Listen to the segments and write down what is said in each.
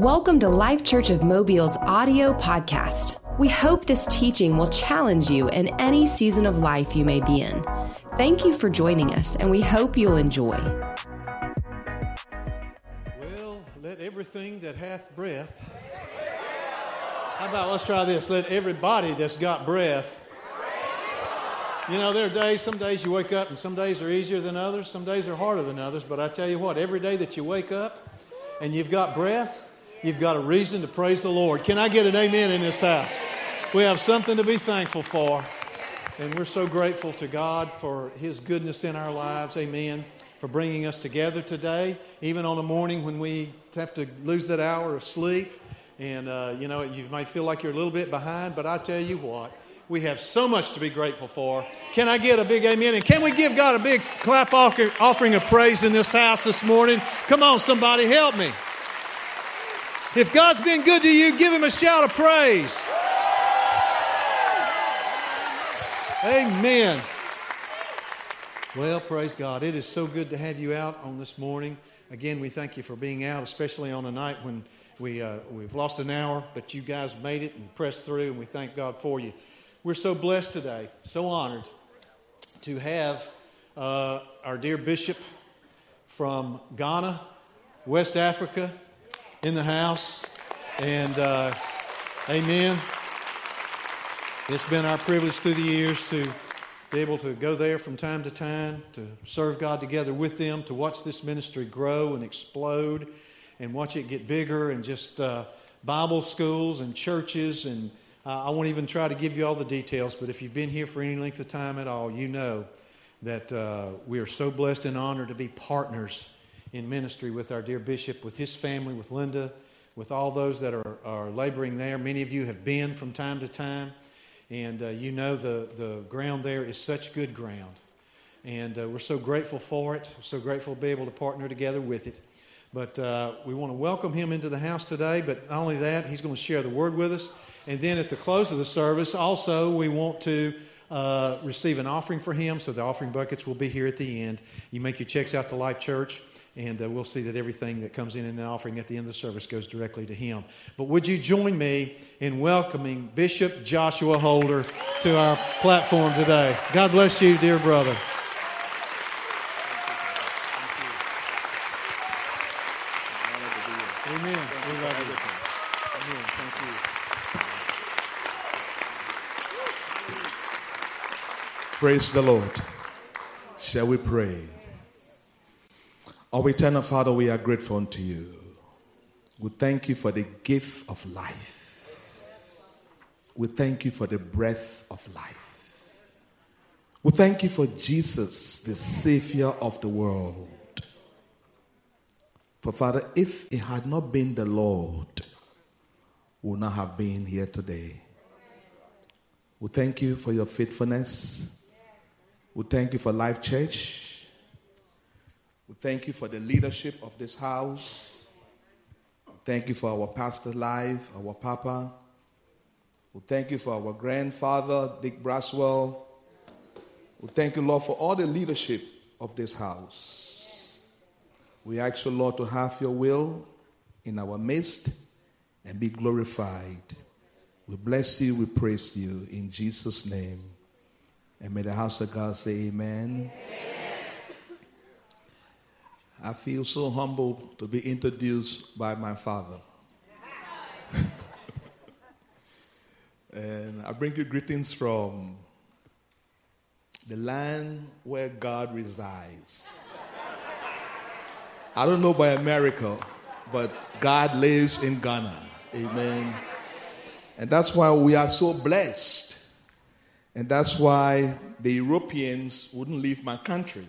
Welcome to Life Church of Mobile's audio podcast. We hope this teaching will challenge you in any season of life you may be in. Thank you for joining us, and we hope you'll enjoy. Well, let everything that hath breath. How about let's try this? Let everybody that's got breath. You know, there are days, some days you wake up and some days are easier than others, some days are harder than others, but I tell you what, every day that you wake up and you've got breath, you've got a reason to praise the Lord. Can I get an amen in this house? We have something to be thankful for. And we're so grateful to God for His goodness in our lives. Amen. For bringing us together today, even on a morning when we have to lose that hour of sleep. And, uh, you know, you might feel like you're a little bit behind, but I tell you what, we have so much to be grateful for. Can I get a big amen? And can we give God a big clap offering of praise in this house this morning? Come on, somebody, help me. If God's been good to you, give him a shout of praise. Amen. Well, praise God. It is so good to have you out on this morning. Again, we thank you for being out, especially on a night when we, uh, we've lost an hour, but you guys made it and pressed through, and we thank God for you. We're so blessed today, so honored to have uh, our dear bishop from Ghana, West Africa, in the house. And uh, amen. It's been our privilege through the years to be able to go there from time to time, to serve God together with them, to watch this ministry grow and explode, and watch it get bigger, and just uh, Bible schools and churches and uh, I won't even try to give you all the details, but if you've been here for any length of time at all, you know that uh, we are so blessed and honored to be partners in ministry with our dear bishop, with his family, with Linda, with all those that are, are laboring there. Many of you have been from time to time, and uh, you know the, the ground there is such good ground. And uh, we're so grateful for it, we're so grateful to be able to partner together with it. But uh, we want to welcome him into the house today, but not only that, he's going to share the word with us. And then at the close of the service, also, we want to uh, receive an offering for him. So the offering buckets will be here at the end. You make your checks out to Life Church, and uh, we'll see that everything that comes in in the offering at the end of the service goes directly to him. But would you join me in welcoming Bishop Joshua Holder to our platform today? God bless you, dear brother. Amen. We love you. Amen. Thank you. Praise the Lord. Shall we pray? Our eternal Father, we are grateful unto you. We thank you for the gift of life. We thank you for the breath of life. We thank you for Jesus, the Savior of the world. For Father, if it had not been the Lord, we would not have been here today. We thank you for your faithfulness. We thank you for Life Church. We thank you for the leadership of this house. Thank you for our pastor life, our papa. We thank you for our grandfather, Dick Braswell. We thank you, Lord, for all the leadership of this house. We ask you, Lord, to have your will in our midst and be glorified. We bless you, we praise you in Jesus' name. And may the house of God say amen. amen. I feel so humbled to be introduced by my father. and I bring you greetings from the land where God resides. I don't know by America, but God lives in Ghana. Amen. And that's why we are so blessed and that's why the Europeans wouldn't leave my country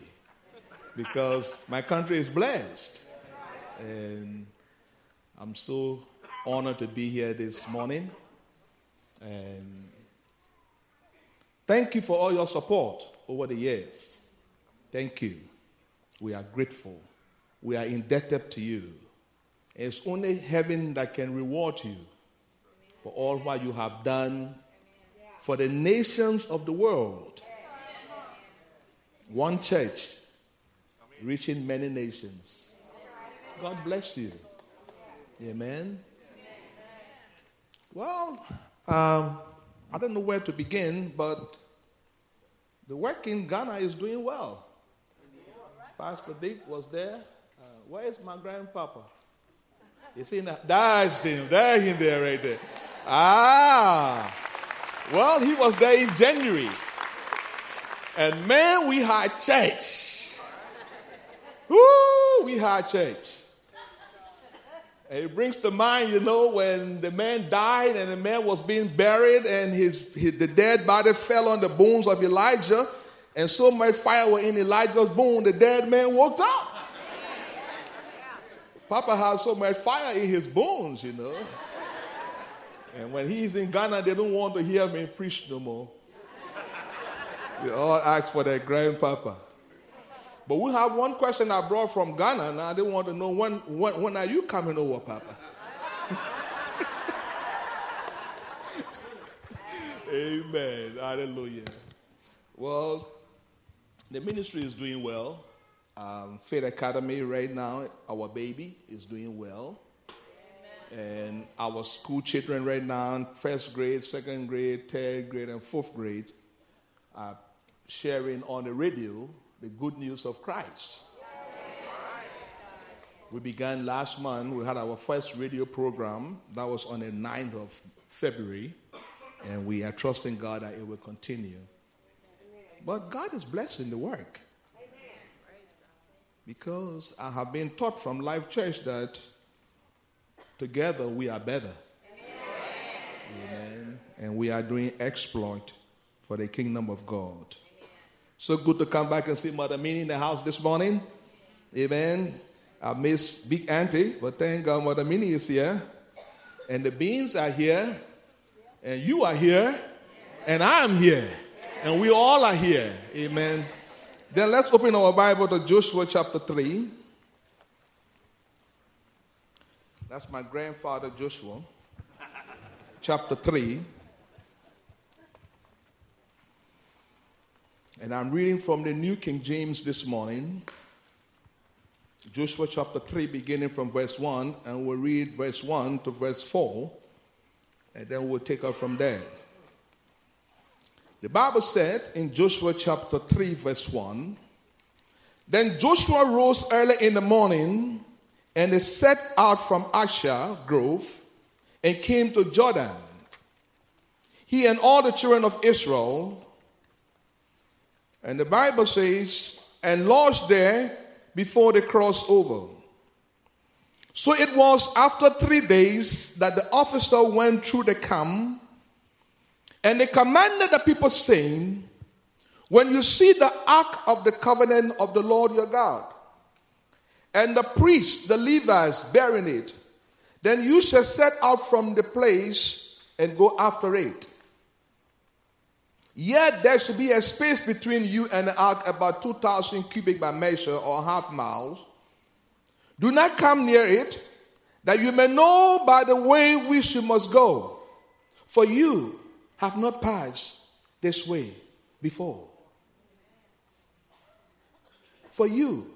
because my country is blessed. And I'm so honored to be here this morning. And thank you for all your support over the years. Thank you. We are grateful. We are indebted to you. It's only heaven that can reward you for all what you have done for the nations of the world. One church reaching many nations. God bless you. Amen. Well, um, I don't know where to begin, but the work in Ghana is doing well. Pastor Dick was there. Uh, where is my grandpapa? You see that? That's him. There's him there right there. Ah. Well, he was there in January. And man, we had church. Woo, we had church. And it brings to mind, you know, when the man died and the man was being buried and his, his the dead body fell on the bones of Elijah, and so much fire was in Elijah's bone, the dead man woke up. Papa had so much fire in his bones, you know. And when he's in Ghana, they don't want to hear me preach no more. They all ask for their grandpapa. But we have one question I brought from Ghana. Now they want to know when, when, when are you coming over, Papa? Amen. Hallelujah. Well, the ministry is doing well. Um, Faith Academy right now, our baby is doing well. And our school children right now, first grade, second grade, third grade, and fourth grade, are sharing on the radio the good news of Christ. We began last month, we had our first radio program. That was on the 9th of February. And we are trusting God that it will continue. But God is blessing the work. Because I have been taught from Life Church that together we are better. Amen. And we are doing exploit for the kingdom of God. So good to come back and see Mother Minnie in the house this morning. Amen. I miss Big Auntie, but thank God Mother Minnie is here. And the beans are here. And you are here. And I am here. And we all are here. Amen. Then let's open our Bible to Joshua chapter 3. That's my grandfather Joshua. chapter 3. And I'm reading from the New King James this morning. Joshua chapter 3, beginning from verse 1, and we'll read verse 1 to verse 4, and then we'll take up from there. The Bible said in Joshua chapter 3, verse 1 Then Joshua rose early in the morning, and they set out from Acacia Grove and came to Jordan. He and all the children of Israel and the Bible says, and lodged there before they crossed over. So it was after three days that the officer went through the camp and they commanded the people, saying, When you see the ark of the covenant of the Lord your God, and the priests, the Levites, bearing it, then you shall set out from the place and go after it. Yet there should be a space between you and the ark about 2,000 cubic by measure or half miles. Do not come near it, that you may know by the way which you must go. For you have not passed this way before. For you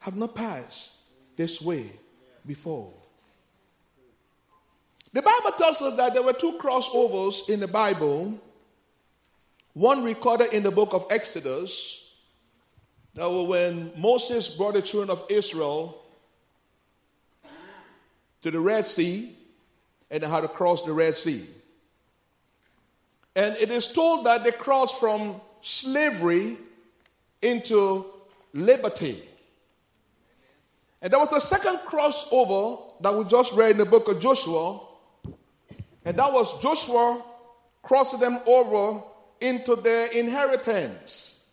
have not passed this way before. The Bible tells us that there were two crossovers in the Bible one recorded in the book of Exodus that when Moses brought the children of Israel to the Red Sea and had to cross the Red Sea. And it is told that they crossed from slavery into liberty. And there was a second crossover that we just read in the book of Joshua, and that was Joshua crossing them over into their inheritance.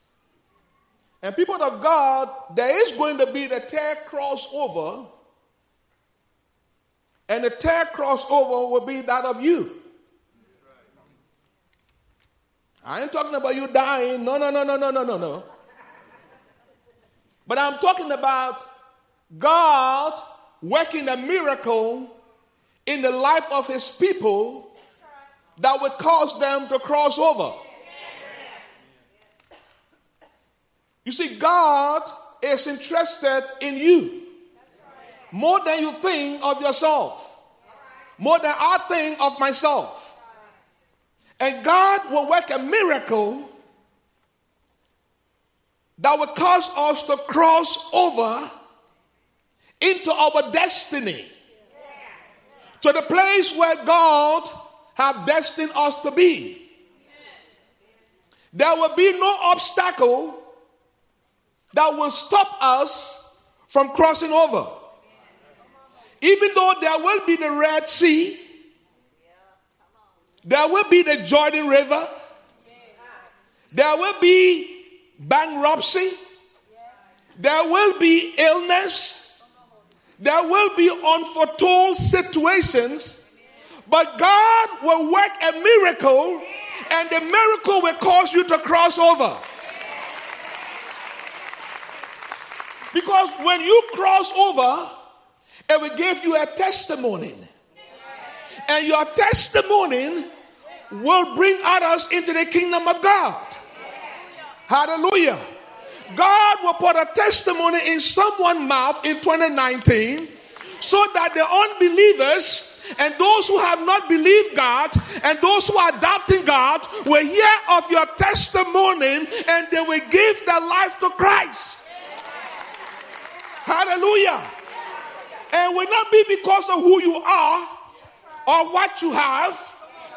And people of God, there is going to be the third crossover, and the third crossover will be that of you. I ain't talking about you dying. No, no, no, no, no, no, no, no. But I'm talking about God working a miracle in the life of his people that would cause them to cross over. You see, God is interested in you more than you think of yourself. more than I think of myself. And God will work a miracle that will cause us to cross over into our destiny to the place where God have destined us to be. There will be no obstacle that will stop us from crossing over. Even though there will be the Red Sea, there will be the Jordan River, there will be bankruptcy, there will be illness, there will be unforetold situations, but God will work a miracle, and the miracle will cause you to cross over. Because when you cross over, it will give you a testimony. And your testimony will bring others into the kingdom of God. Hallelujah. God will put a testimony in someone's mouth in 2019 so that the unbelievers and those who have not believed God and those who are doubting God will hear of your testimony and they will give their life to Christ. Hallelujah. And will not be because of who you are or what you have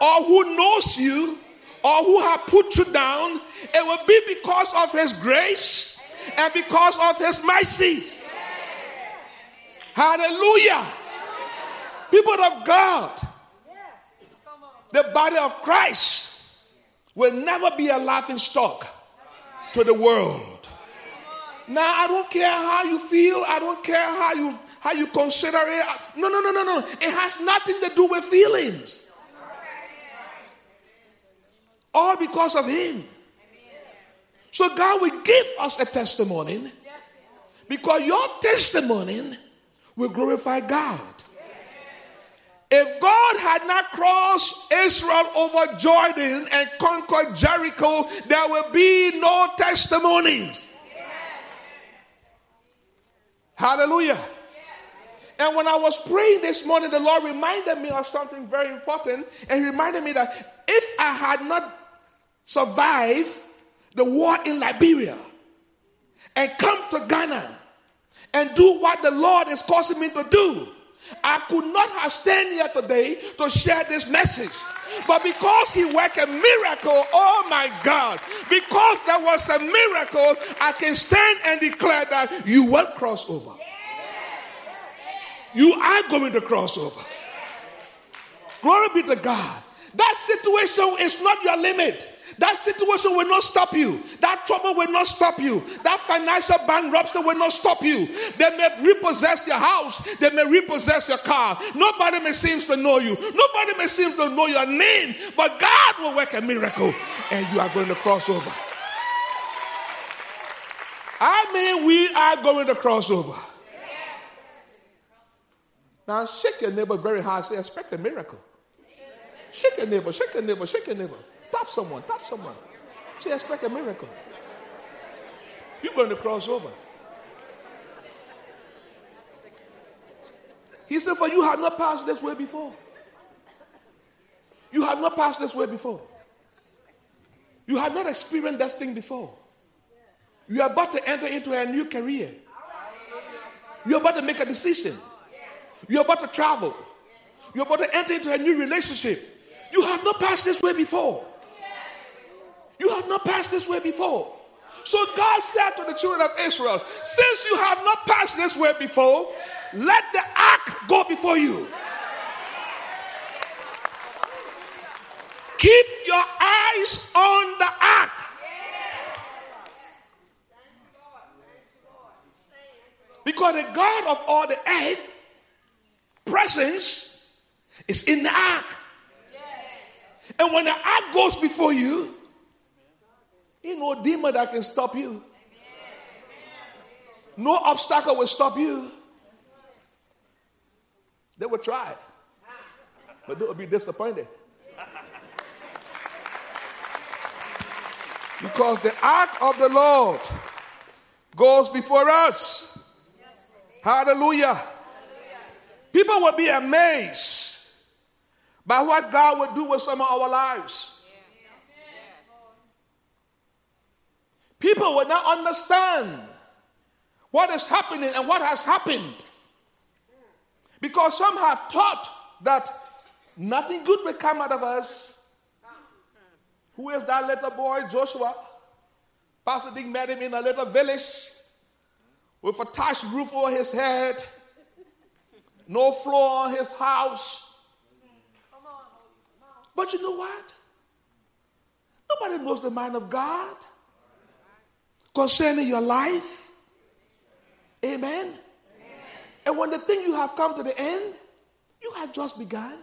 or who knows you or who have put you down. It will be because of His grace and because of His mercies. Hallelujah. People of God, the body of Christ will never be a laughing stock to the world. Now, I don't care how you feel. I don't care how you how you consider it. No, no, no, no, no. It has nothing to do with feelings. All because of Him. So God will give us a testimony because your testimony will glorify God. If God had not crossed Israel over Jordan and conquered Jericho, there will be no testimonies. Hallelujah. And when I was praying this morning, the Lord reminded me of something very important. And He reminded me that if I had not survived the war in Liberia and come to Ghana and do what the Lord is causing me to do, I could not have stand here today to share this message. But because he worked a miracle, oh my God, because there was a miracle, I can stand and declare that you will cross over. You are going to cross over. Glory be to God. That situation is not your limit. That situation will not stop you. That trouble will not stop you. That financial bankruptcy will not stop you. They may repossess your house. They may repossess your car. Nobody may seem to know you. Nobody may seem to know your name. But God will work a miracle and you are going to cross over. I mean, we are going to cross over. Now, shake your neighbor very hard. Say, expect a miracle. Shake your neighbor, shake your neighbor, shake your neighbor. Tap someone, tap someone. She expect a miracle. You're going to cross over. He said, For you have not passed this way before. You have not passed this way before. You have not experienced this thing before. You are about to enter into a new career. You're about to make a decision. You're about to travel. You're about to enter into a new relationship. You have not passed this way before. You have not passed this way before. So God said to the children of Israel, Since you have not passed this way before, let the ark go before you. Keep your eyes on the ark. Because the God of all the earth presence is in the ark. And when the ark goes before you, Ain't no demon that can stop you. No obstacle will stop you. They will try, but they will be disappointed. Because the ark of the Lord goes before us. Hallelujah. People will be amazed by what God will do with some of our lives. People will not understand what is happening and what has happened. Because some have taught that nothing good will come out of us. Who is that little boy, Joshua? Pastor Dick met him in a little village with a thatched roof over his head, no floor on his house. But you know what? Nobody knows the mind of God concerning your life. Amen. Amen. And when the thing you have come to the end, you have just begun.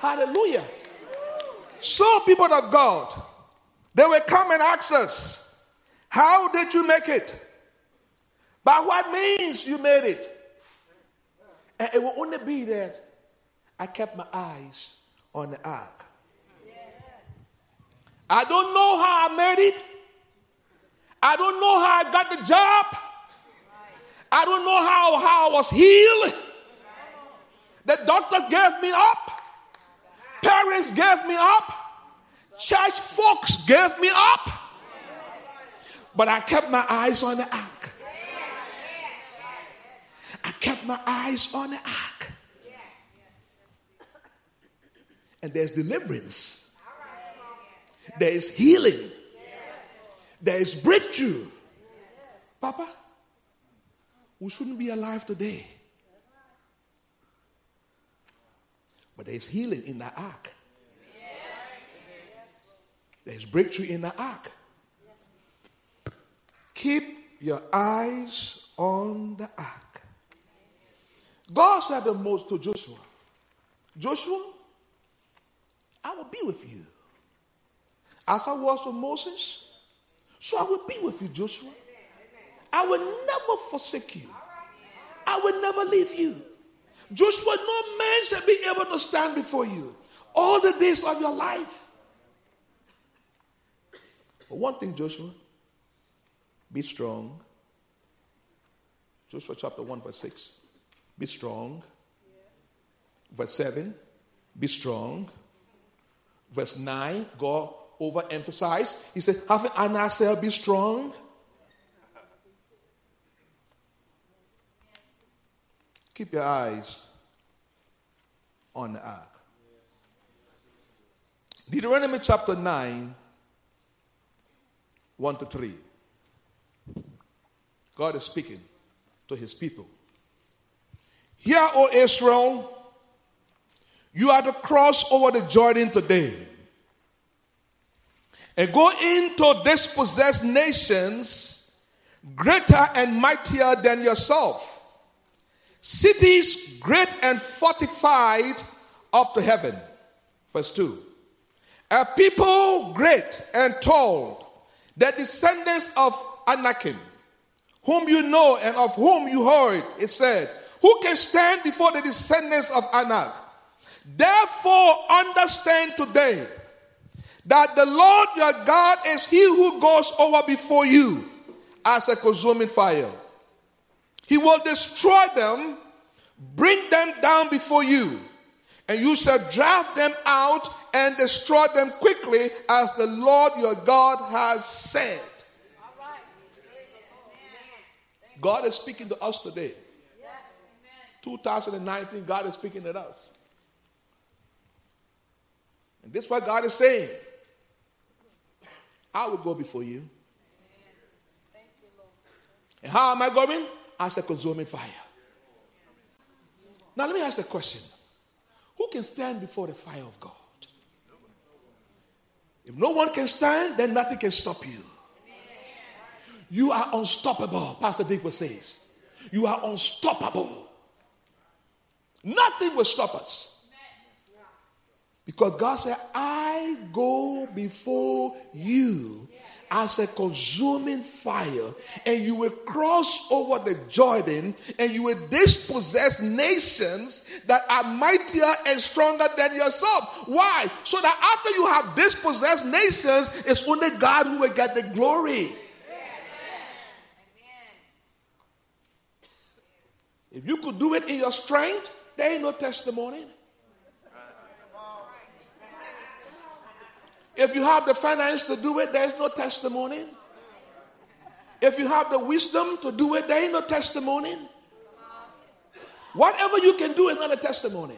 Hallelujah. So, people of God, they will come and ask us, How did you make it? By what means you made it? And it will only be that I kept my eyes on the ark. I don't know how I made it. I don't know how I got the job. I don't know how, how I was healed. The doctor gave me up. Parents gave me up. Church folks gave me up. But I kept my eyes on the ark. I kept my eyes on the ark. And there's deliverance. There is healing. There is breakthrough. Papa, we shouldn't be alive today. But there's healing in the ark. There's breakthrough in the ark. Keep your eyes on the ark. God said the most to Joshua Joshua, I will be with you. As I was with Moses, so I will be with you, Joshua. I will never forsake you. I will never leave you. Joshua, no man shall be able to stand before you all the days of your life. But one thing, Joshua, be strong. Joshua chapter 1, verse 6. Be strong. Verse 7. Be strong. Verse 9. God overemphasized. He said, I not said be strong? Keep your eyes on the ark. Deuteronomy chapter 9, 1 to 3. God is speaking to his people. Hear, O Israel, you are to cross over the Jordan today and go into dispossessed nations greater and mightier than yourself, cities great and fortified up to heaven. Verse 2. A people great and tall, the descendants of Anakim, whom you know and of whom you heard, it said, Who can stand before the descendants of Anak? Therefore, understand today that the Lord your God is he who goes over before you as a consuming fire. He will destroy them, bring them down before you, and you shall drive them out and destroy them quickly as the Lord your God has said. God is speaking to us today. 2019, God is speaking to us. And this is what God is saying. I will go before you. And how am I going? As a consuming fire. Now, let me ask a question Who can stand before the fire of God? If no one can stand, then nothing can stop you. You are unstoppable, Pastor Dick says. You are unstoppable. Nothing will stop us. Because God said, I go before you as a consuming fire, and you will cross over the Jordan, and you will dispossess nations that are mightier and stronger than yourself. Why? So that after you have dispossessed nations, it's only God who will get the glory. If you could do it in your strength, there ain't no testimony. If you have the finance to do it, there's no testimony. If you have the wisdom to do it, there ain't no testimony. Whatever you can do is not a testimony.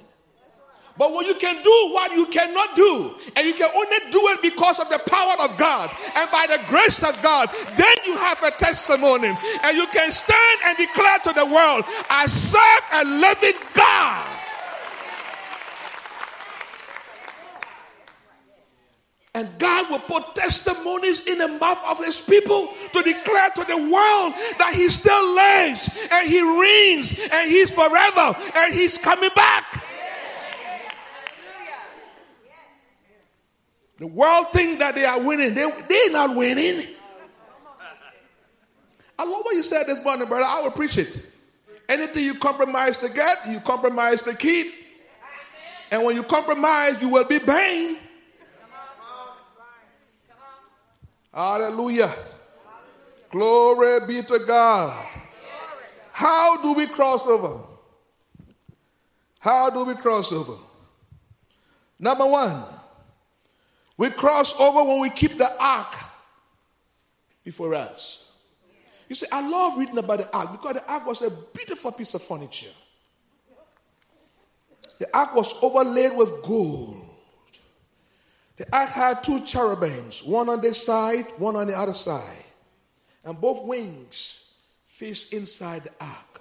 But when you can do what you cannot do, and you can only do it because of the power of God and by the grace of God, then you have a testimony. And you can stand and declare to the world, I serve a living God. And God will put testimonies in the mouth of his people to declare to the world that he still lives and he reigns and he's forever and he's coming back. The world think that they are winning. They, they're not winning. I love what you said this morning, brother. I will preach it. Anything you compromise to get, you compromise to keep. And when you compromise, you will be banned. Hallelujah. Glory be to God. How do we cross over? How do we cross over? Number one, we cross over when we keep the ark before us. You see, I love reading about the ark because the ark was a beautiful piece of furniture. The ark was overlaid with gold. The ark had two cherubims, one on this side, one on the other side. And both wings faced inside the ark.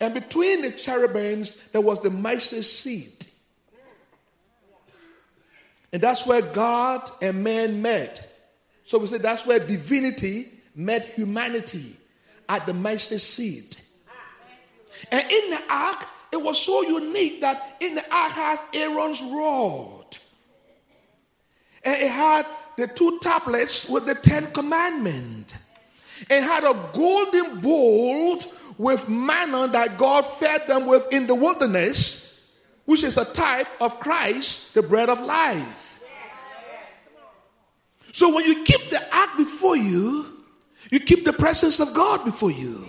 And between the cherubims, there was the mercy seat. And that's where God and man met. So we say that's where divinity met humanity at the mercy seat. And in the ark, it was so unique that in the ark has Aaron's rod. And it had the two tablets with the Ten Commandments. It had a golden bowl with manna that God fed them with in the wilderness, which is a type of Christ, the bread of life. So when you keep the ark before you, you keep the presence of God before you.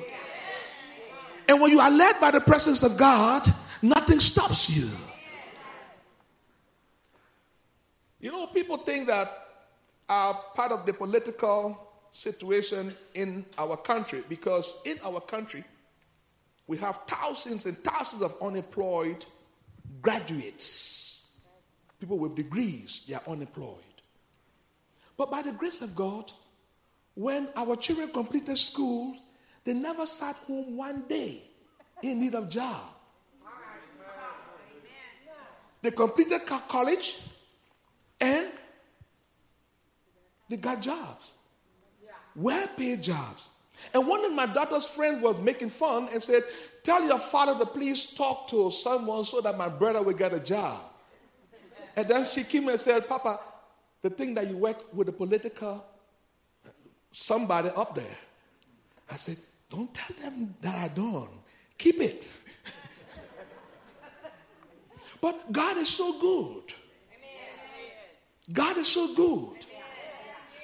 And when you are led by the presence of God, nothing stops you. You know, people think that are part of the political situation in our country because in our country, we have thousands and thousands of unemployed graduates. People with degrees, they are unemployed. But by the grace of God, when our children completed school, they never sat home one day in need of job. They completed college, and they got jobs. Well paid jobs. And one of my daughter's friends was making fun and said, Tell your father to please talk to someone so that my brother will get a job. And then she came and said, Papa, the thing that you work with the political somebody up there. I said, Don't tell them that I don't. Keep it. but God is so good. God is so good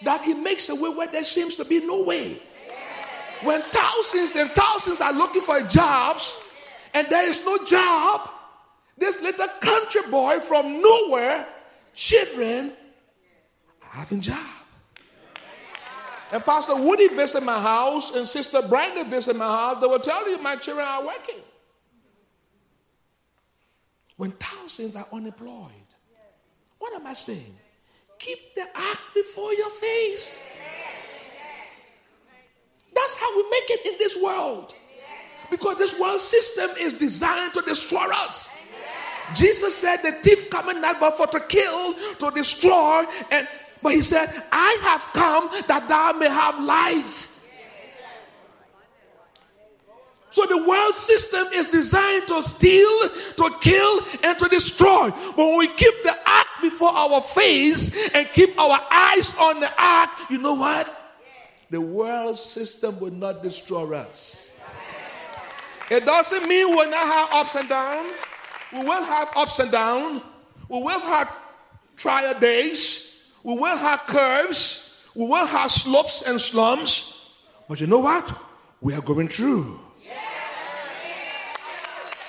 that He makes a way where there seems to be no way. When thousands and thousands are looking for jobs and there is no job, this little country boy from nowhere, children having a job. And Pastor Woody visit my house and Sister Brandon visit my house, they will tell you my children are working. When thousands are unemployed, what am I saying? Keep the ark before your face. That's how we make it in this world. Because this world system is designed to destroy us. Jesus said, The thief coming not but for to kill, to destroy, and but he said, I have come that thou may have life so the world system is designed to steal, to kill, and to destroy. But when we keep the ark before our face and keep our eyes on the ark, you know what? The world system will not destroy us. It doesn't mean we'll not have ups and downs. We will have ups and downs. We will have trial days. We will have curves. We will have slopes and slumps. But you know what? We are going through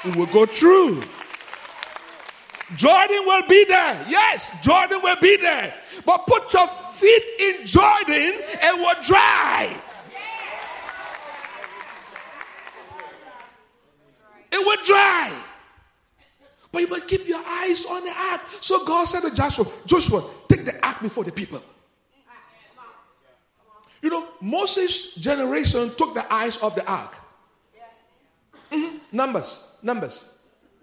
we will go through. Jordan will be there. Yes, Jordan will be there. But put your feet in Jordan and will dry. It will dry. But you must keep your eyes on the ark. So God said to Joshua, Joshua, take the ark before the people. You know, Moses' generation took the eyes of the ark. Mm-hmm. Numbers, Numbers,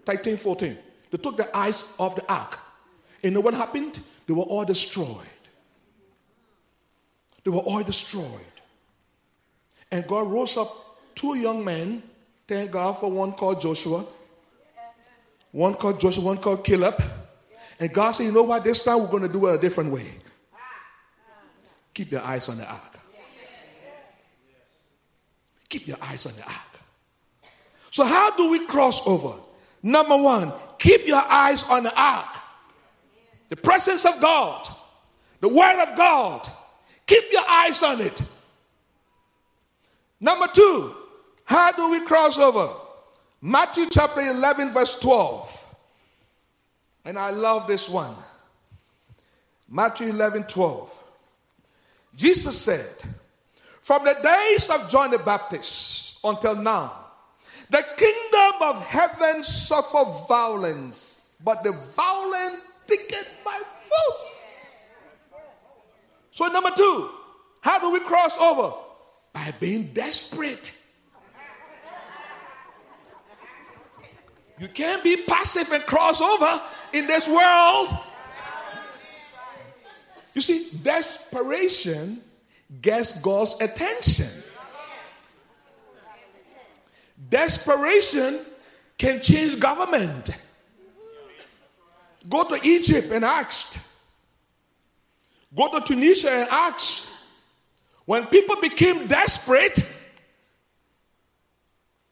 13, 14. They took the eyes of the ark. And know what happened? They were all destroyed. They were all destroyed. And God rose up two young men. Thank God for one called Joshua, one called Joshua, one called Caleb. And God said, You know what? This time we're going to do it a different way. Keep your eyes on the ark. Keep your eyes on the ark. So, how do we cross over? Number one, keep your eyes on the ark. The presence of God, the Word of God. Keep your eyes on it. Number two, how do we cross over? Matthew chapter 11, verse 12. And I love this one. Matthew 11, 12. Jesus said, From the days of John the Baptist until now, the kingdom of heaven suffer violence, but the violent take it by force. So, number two, how do we cross over? By being desperate. You can't be passive and cross over in this world. You see, desperation gets God's attention. Desperation can change government. Go to Egypt and ask. Go to Tunisia and ask. When people became desperate,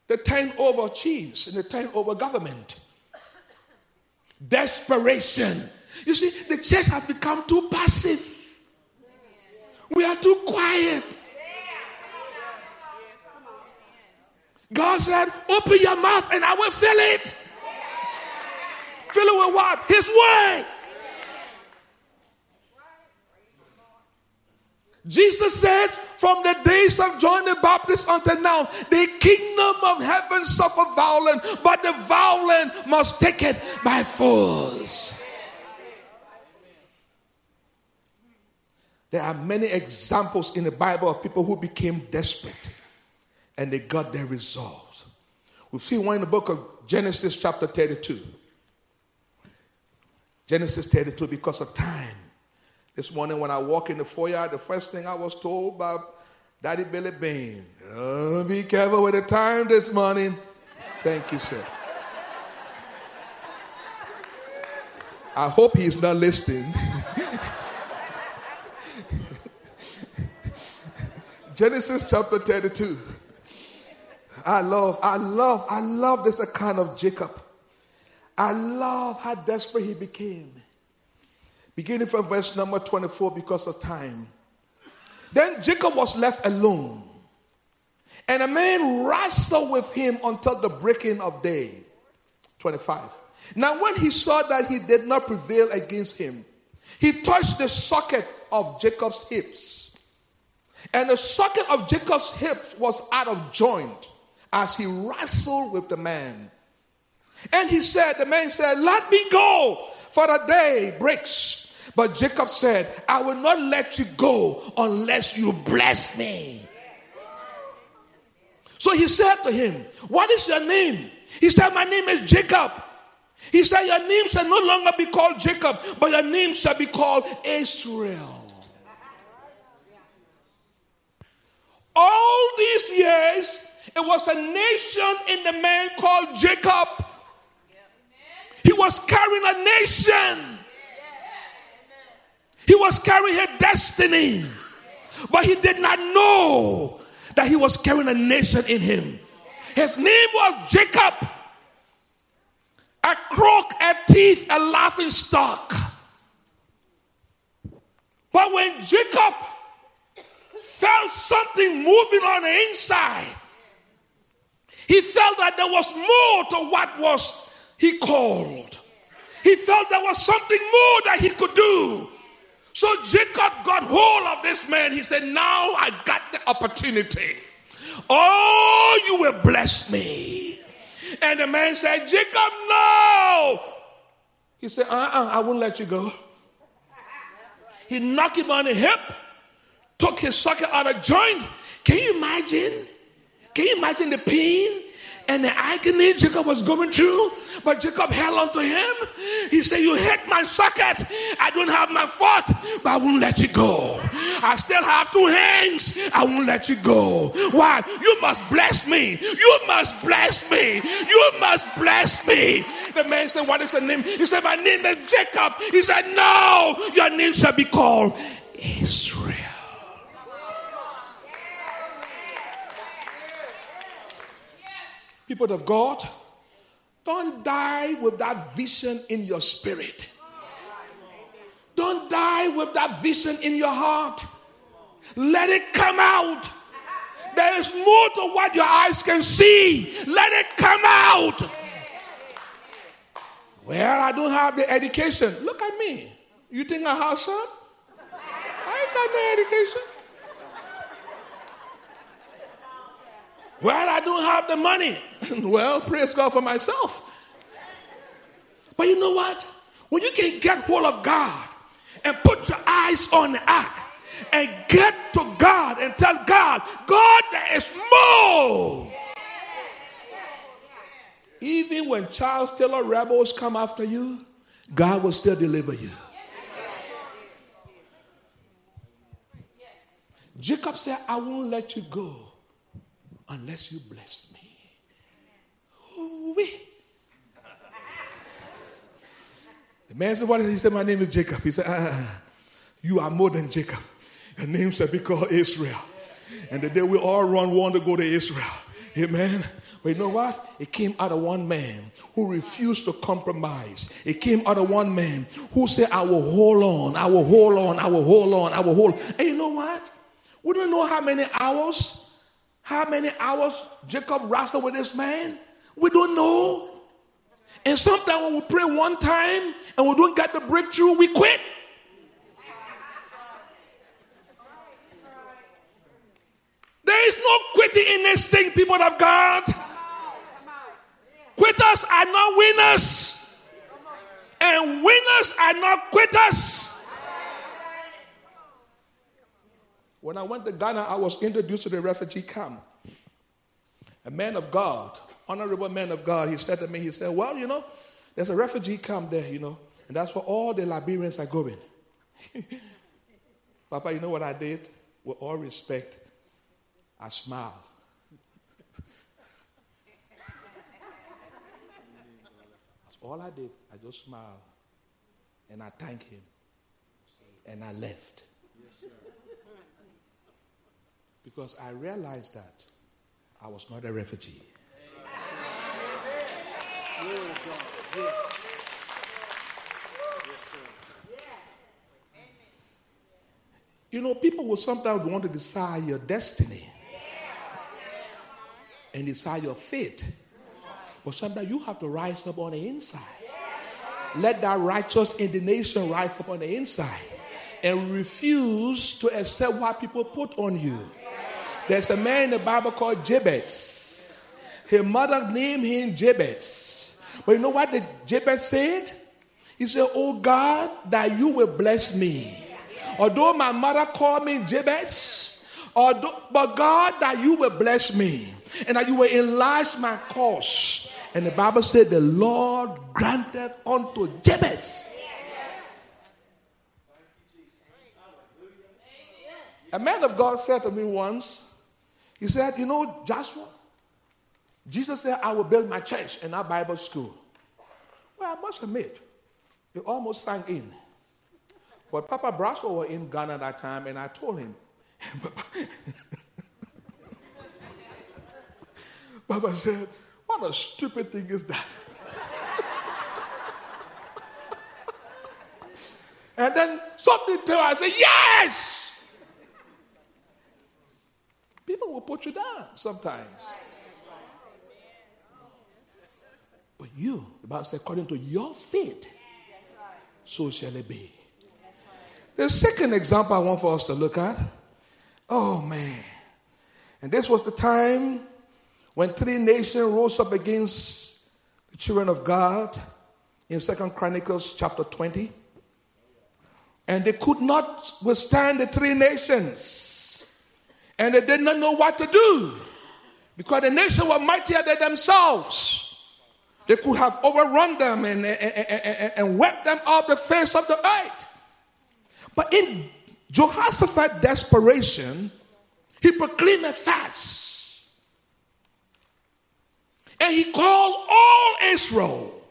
they turned over chiefs and they turned over government. Desperation. You see, the church has become too passive. We are too quiet. God said, Open your mouth and I will fill it. Fill it with what? His word. Jesus says, from the days of John the Baptist until now, the kingdom of heaven suffer violence, but the violent must take it by force. There are many examples in the Bible of people who became desperate and they got their results. We see one in the book of Genesis, chapter 32. Genesis 32, because of time. This morning, when I walk in the foyer, the first thing I was told by Daddy Billy Bain, oh, uh, be careful with the time this morning. Thank you, sir. I hope he's not listening. Genesis chapter 32. I love, I love, I love this account of Jacob. I love how desperate he became. Beginning from verse number 24 because of time. Then Jacob was left alone, and a man wrestled with him until the breaking of day. 25. Now, when he saw that he did not prevail against him, he touched the socket of Jacob's hips. And the socket of Jacob's hips was out of joint as he wrestled with the man. And he said, The man said, Let me go, for the day breaks. But Jacob said, I will not let you go unless you bless me. So he said to him, What is your name? He said, My name is Jacob. He said, Your name shall no longer be called Jacob, but your name shall be called Israel. All these years, it was a nation in the man called Jacob. He was carrying a nation. He was carrying a destiny. But he did not know that he was carrying a nation in him. His name was Jacob. A crook, a thief, a laughing stock. But when Jacob felt something moving on the inside, he felt that there was more to what was he called. he felt there was something more that he could do. So Jacob got hold of this man. He said, Now I got the opportunity. Oh, you will bless me. And the man said, Jacob, no. He said, Uh uh-uh, uh I won't let you go. He knocked him on the hip, took his socket out of joint. Can you imagine? Can you imagine the pain and the agony Jacob was going through, but Jacob held on to him. He said, You hit my socket. I don't have my foot, but I won't let you go. I still have two hands. I won't let you go. Why? You must bless me. You must bless me. You must bless me. The man said, What is the name? He said, My name is Jacob. He said, No, your name shall be called Israel. People of God, don't die with that vision in your spirit. Don't die with that vision in your heart. Let it come out. There is more to what your eyes can see. Let it come out. Well, I don't have the education. Look at me. You think I have some? I ain't got no education. Well, I don't have the money. well, praise God for myself. But you know what? When you can get hold of God and put your eyes on the ark and get to God and tell God, God, there is more. Even when Charles Taylor rebels come after you, God will still deliver you. Jacob said, I won't let you go unless you bless me. Ooh-wee. The man said, What is he? said, My name is Jacob. He said, ah, You are more than Jacob. Your name shall be called Israel. And the day we all run, want to go to Israel. Amen. But you know what? It came out of one man who refused to compromise. It came out of one man who said, I will hold on, I will hold on, I will hold on, I will hold. And you know what? We don't know how many hours how many hours Jacob wrestled with this man? We don't know. And sometimes when we pray one time and we don't get the breakthrough, we quit. There is no quitting in this thing, people of God. Quitters are not winners, and winners are not quitters. When I went to Ghana, I was introduced to the refugee camp. A man of God, honorable man of God, he said to me, he said, Well, you know, there's a refugee camp there, you know, and that's where all the Liberians are going. Papa, you know what I did? With all respect, I smiled. That's all I did. I just smiled. And I thanked him. And I left because I realized that I was not a refugee. You know, people will sometimes want to decide your destiny and decide your fate. But sometimes you have to rise up on the inside. Let that righteous indignation rise up on the inside and refuse to accept what people put on you. There's a man in the Bible called Jabez. His mother named him Jabez. But you know what the Jabez said? He said, Oh God, that you will bless me. Although my mother called me Jabez, although, but God, that you will bless me and that you will enlarge my cause. And the Bible said, The Lord granted unto Jabez. A man of God said to me once, he said, You know, Joshua, Jesus said, I will build my church and our Bible school. Well, I must admit, it almost sank in. But Papa Braswell was in Ghana at that time, and I told him, Papa said, What a stupid thing is that? and then something told I said, Yes! People will put you down sometimes. But you, the Bible says, according to your faith, so shall it be. The second example I want for us to look at, oh man, and this was the time when three nations rose up against the children of God in Second Chronicles chapter 20. And they could not withstand the three nations. And they did not know what to do because the nation were mightier than themselves. They could have overrun them and, and, and, and wept them off the face of the earth. But in Jehoshaphat's desperation, he proclaimed a fast. And he called all Israel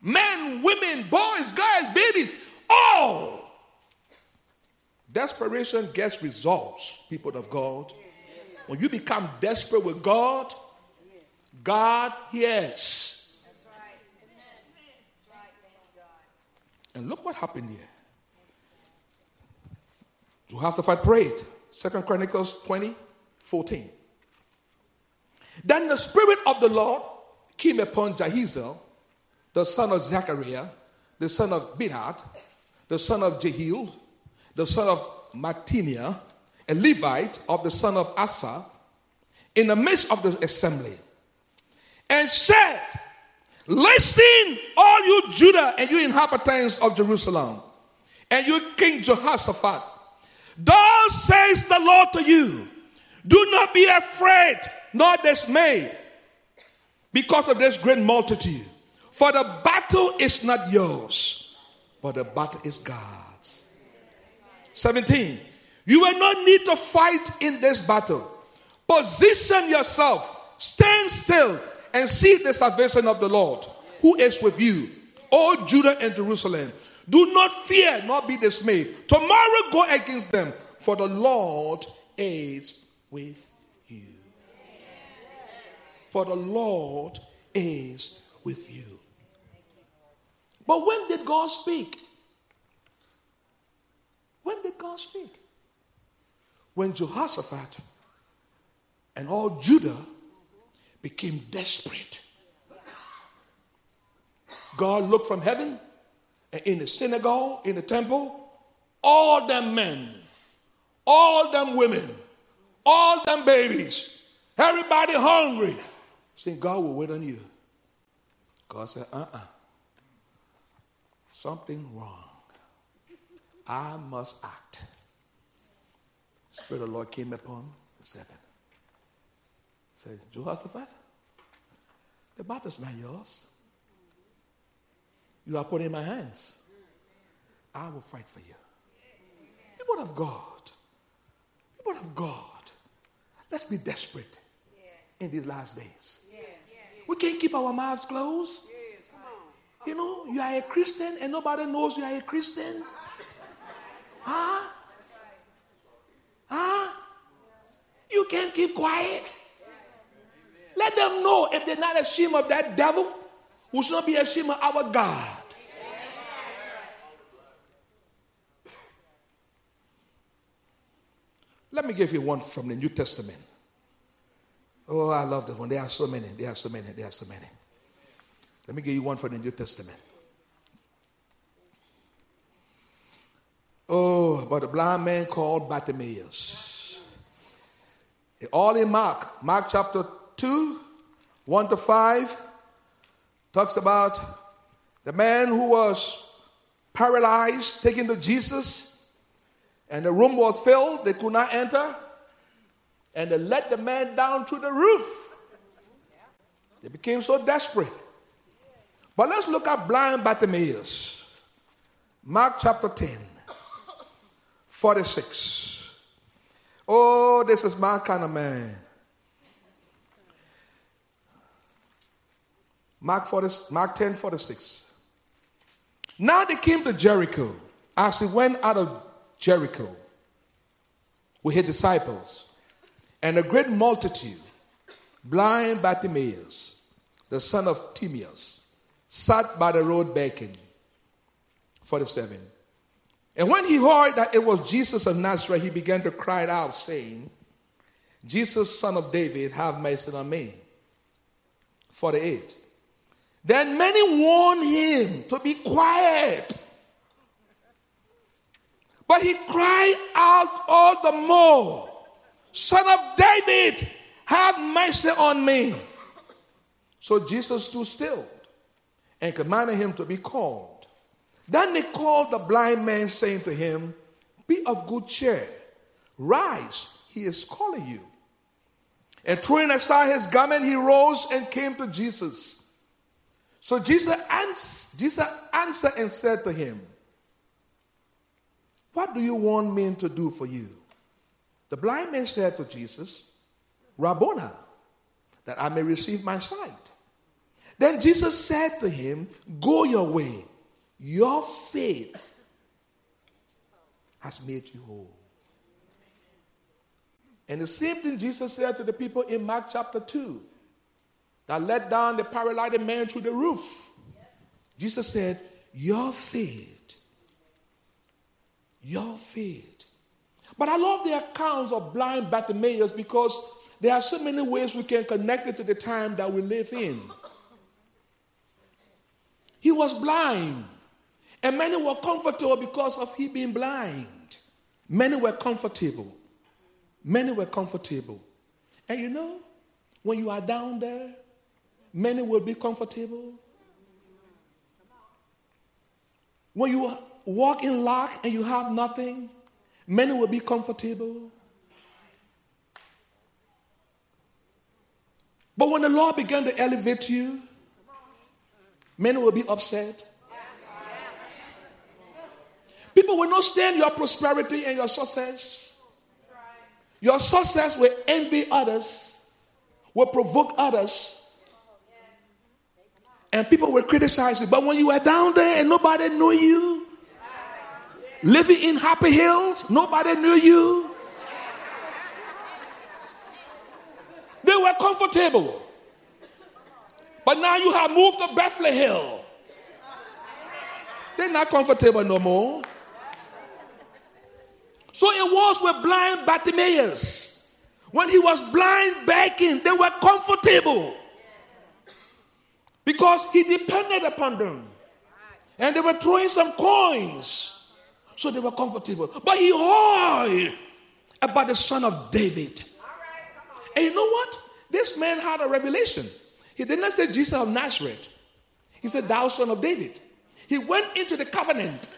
men, women, boys, girls, babies, all. Desperation gets results, people of God. When you become desperate with God, God hears. And look what happened here. Jehoshaphat prayed. Second Chronicles 20, 14. Then the Spirit of the Lord came upon Jahaziel, the son of Zechariah, the son of Bidad, the son of Jehiel, the son of Mattaniah, a Levite of the son of Asa, in the midst of the assembly, and said, Listen, all you Judah and you inhabitants of Jerusalem, and you King Jehoshaphat, thus says the Lord to you, do not be afraid nor dismayed because of this great multitude. For the battle is not yours, but the battle is God's. 17. You will not need to fight in this battle. Position yourself, stand still, and see the salvation of the Lord who is with you, O Judah and Jerusalem. Do not fear, nor be dismayed. Tomorrow go against them, for the Lord is with you. For the Lord is with you. But when did God speak? When did God speak? When Jehoshaphat and all Judah became desperate. God looked from heaven and in the synagogue, in the temple, all them men, all them women, all them babies, everybody hungry, saying, God will wait on you. God said, uh uh-uh. uh Something wrong. I must act. Spirit of the Lord came upon the seven. Said, Jehoshaphat. The battle's not yours. You are put in my hands. I will fight for you. People of God, people of God, let's be desperate in these last days. We can't keep our mouths closed. You know, you are a Christian and nobody knows you are a Christian. Huh? Huh? You can't keep quiet. Let them know if they're not ashamed of that devil, we should not be ashamed of our God. Let me give you one from the New Testament. Oh, I love this one. There are so many. There are so many. There are so many. Let me give you one from the New Testament. Oh, about a blind man called Bartimaeus. All in Mark, Mark chapter 2, 1 to 5, talks about the man who was paralyzed taken to Jesus, and the room was filled, they could not enter, and they let the man down to the roof. They became so desperate. But let's look at blind Bartimaeus. Mark chapter 10, 46. Oh, this is my kind of man. Mark, 40, Mark 10, 46. Now they came to Jericho. As he went out of Jericho with his disciples and a great multitude, blind Bartimaeus, the son of Timaeus, sat by the road begging. 47. And when he heard that it was Jesus of Nazareth, he began to cry out, saying, Jesus, son of David, have mercy on me. 48. Then many warned him to be quiet. But he cried out all the more, Son of David, have mercy on me. So Jesus stood still and commanded him to be called. Then they called the blind man, saying to him, Be of good cheer, rise, he is calling you. And throwing aside his garment, he rose and came to Jesus. So Jesus, ans- Jesus answered and said to him, What do you want me to do for you? The blind man said to Jesus, Rabboni, that I may receive my sight. Then Jesus said to him, Go your way. Your faith has made you whole. And the same thing Jesus said to the people in Mark chapter 2 that let down the paralyzed man through the roof. Jesus said, Your faith, your faith. But I love the accounts of blind Bartimaeus because there are so many ways we can connect it to the time that we live in. He was blind. And many were comfortable because of he being blind. Many were comfortable. Many were comfortable. And you know, when you are down there, many will be comfortable. When you walk in lack and you have nothing, many will be comfortable. But when the Lord began to elevate you, Many will be upset. People will not stand your prosperity and your success. Your success will envy others, will provoke others, and people will criticize you. But when you were down there and nobody knew you, living in happy hills, nobody knew you. They were comfortable. But now you have moved to Bethlehem. They're not comfortable no more. So it was with blind Bartimaeus. When he was blind begging, they were comfortable. Because he depended upon them. And they were throwing some coins. So they were comfortable. But he heard about the son of David. And you know what? This man had a revelation. He did not say Jesus of Nazareth. He said, Thou son of David. He went into the covenant.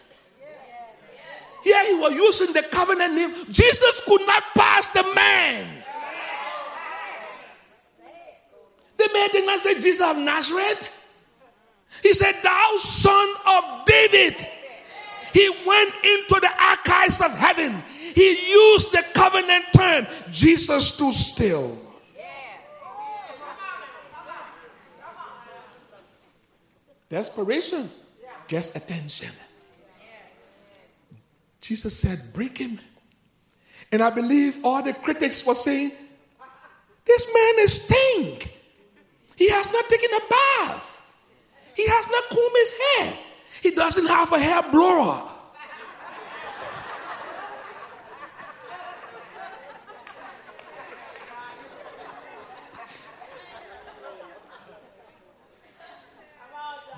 Here he was using the covenant name. Jesus could not pass the man. The man did not say Jesus of Nazareth. He said, Thou son of David. He went into the archives of heaven. He used the covenant term. Jesus stood still. Desperation gets attention. Jesus said, Bring him. And I believe all the critics were saying, This man is stink. He has not taken a bath. He has not combed his hair. He doesn't have a hair blower.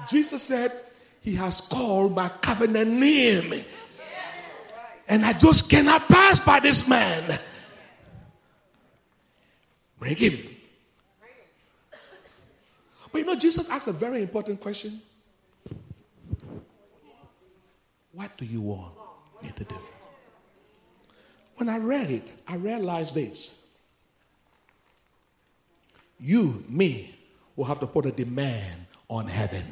Jesus said, He has called my covenant name. And I just cannot pass by this man. Bring him. But you know, Jesus asked a very important question. What do you want me to do? When I read it, I realized this. You, me, will have to put a demand on heaven.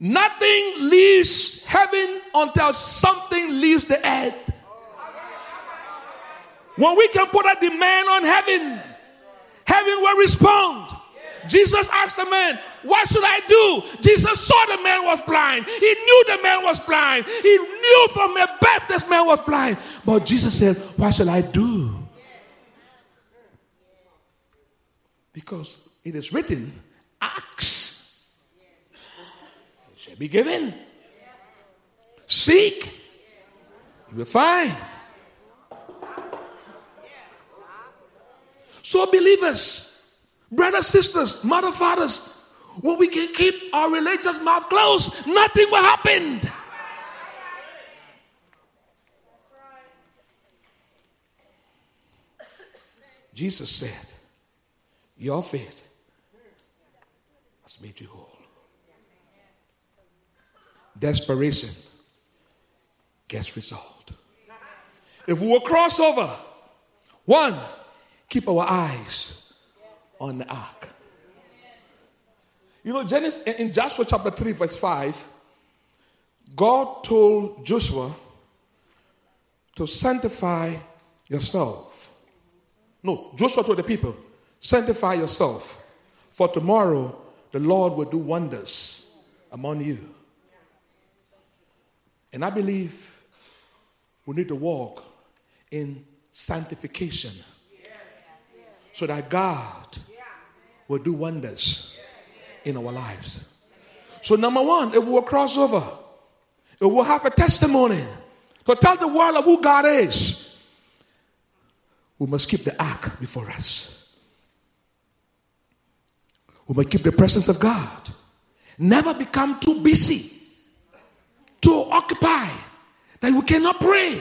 Nothing leaves heaven until something leaves the earth. When we can put a demand on heaven, heaven will respond. Jesus asked the man, What should I do? Jesus saw the man was blind. He knew the man was blind. He knew from a birth this man was blind. But Jesus said, What shall I do? Because it is written, shall be given. Seek, you will find. So, believers, brothers, sisters, mother, fathers, When we can keep our religious mouth closed, nothing will happen. Jesus said, Your faith has made you whole. Desperation gets resolved. If we will cross over, one, keep our eyes on the ark. You know, Genesis in Joshua chapter 3, verse 5, God told Joshua to sanctify yourself. No, Joshua told the people, sanctify yourself, for tomorrow the Lord will do wonders among you. And I believe we need to walk in sanctification so that God will do wonders in our lives. So, number one, if we'll cross over, if we'll have a testimony to tell the world of who God is, we must keep the ark before us. We must keep the presence of God. Never become too busy, too occupy that we cannot pray.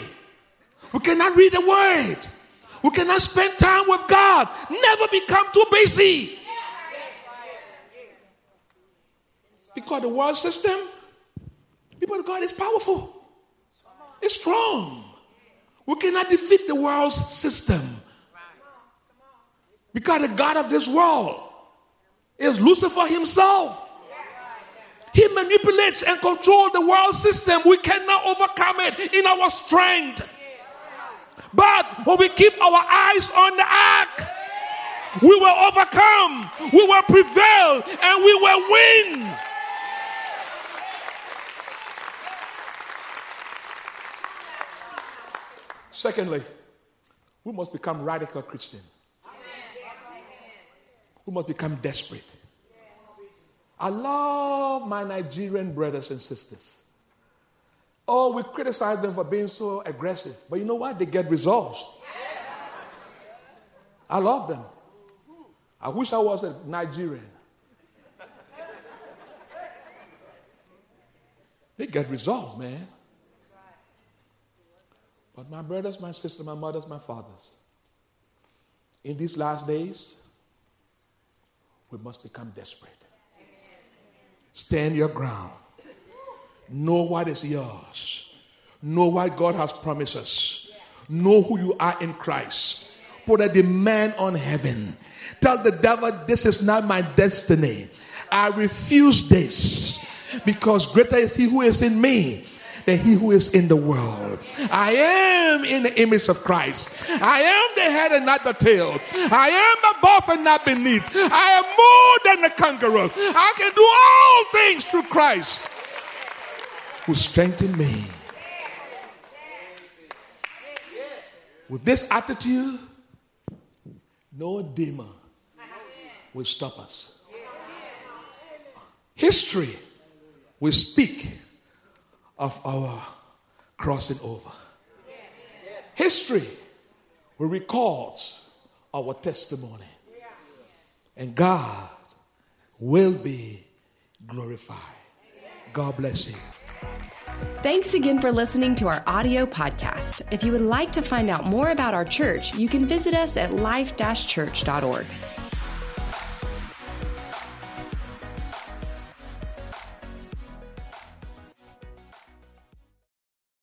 We cannot read the word. We cannot spend time with God. Never become too busy. Because the world system, people of God is powerful. It's strong. We cannot defeat the world's system. Because the God of this world is Lucifer himself. He manipulates and controls the world system. We cannot overcome it in our strength. But when we keep our eyes on the ark, we will overcome, we will prevail, and we will win. Secondly, we must become radical Christian. We must become desperate. I love my Nigerian brothers and sisters. Oh, we criticize them for being so aggressive. But you know what? They get results. I love them. I wish I was a Nigerian. They get results, man. But my brothers, my sisters, my mothers, my fathers, in these last days, we must become desperate. Stand your ground. Know what is yours. Know what God has promised us. Know who you are in Christ. Put a demand on heaven. Tell the devil, this is not my destiny. I refuse this because greater is he who is in me he who is in the world. I am in the image of Christ. I am the head and not the tail. I am above and not beneath. I am more than a conqueror. I can do all things through Christ who strengthened me. With this attitude, no demon will stop us. History will speak of our crossing over. History will record our testimony. And God will be glorified. God bless you. Thanks again for listening to our audio podcast. If you would like to find out more about our church, you can visit us at life church.org.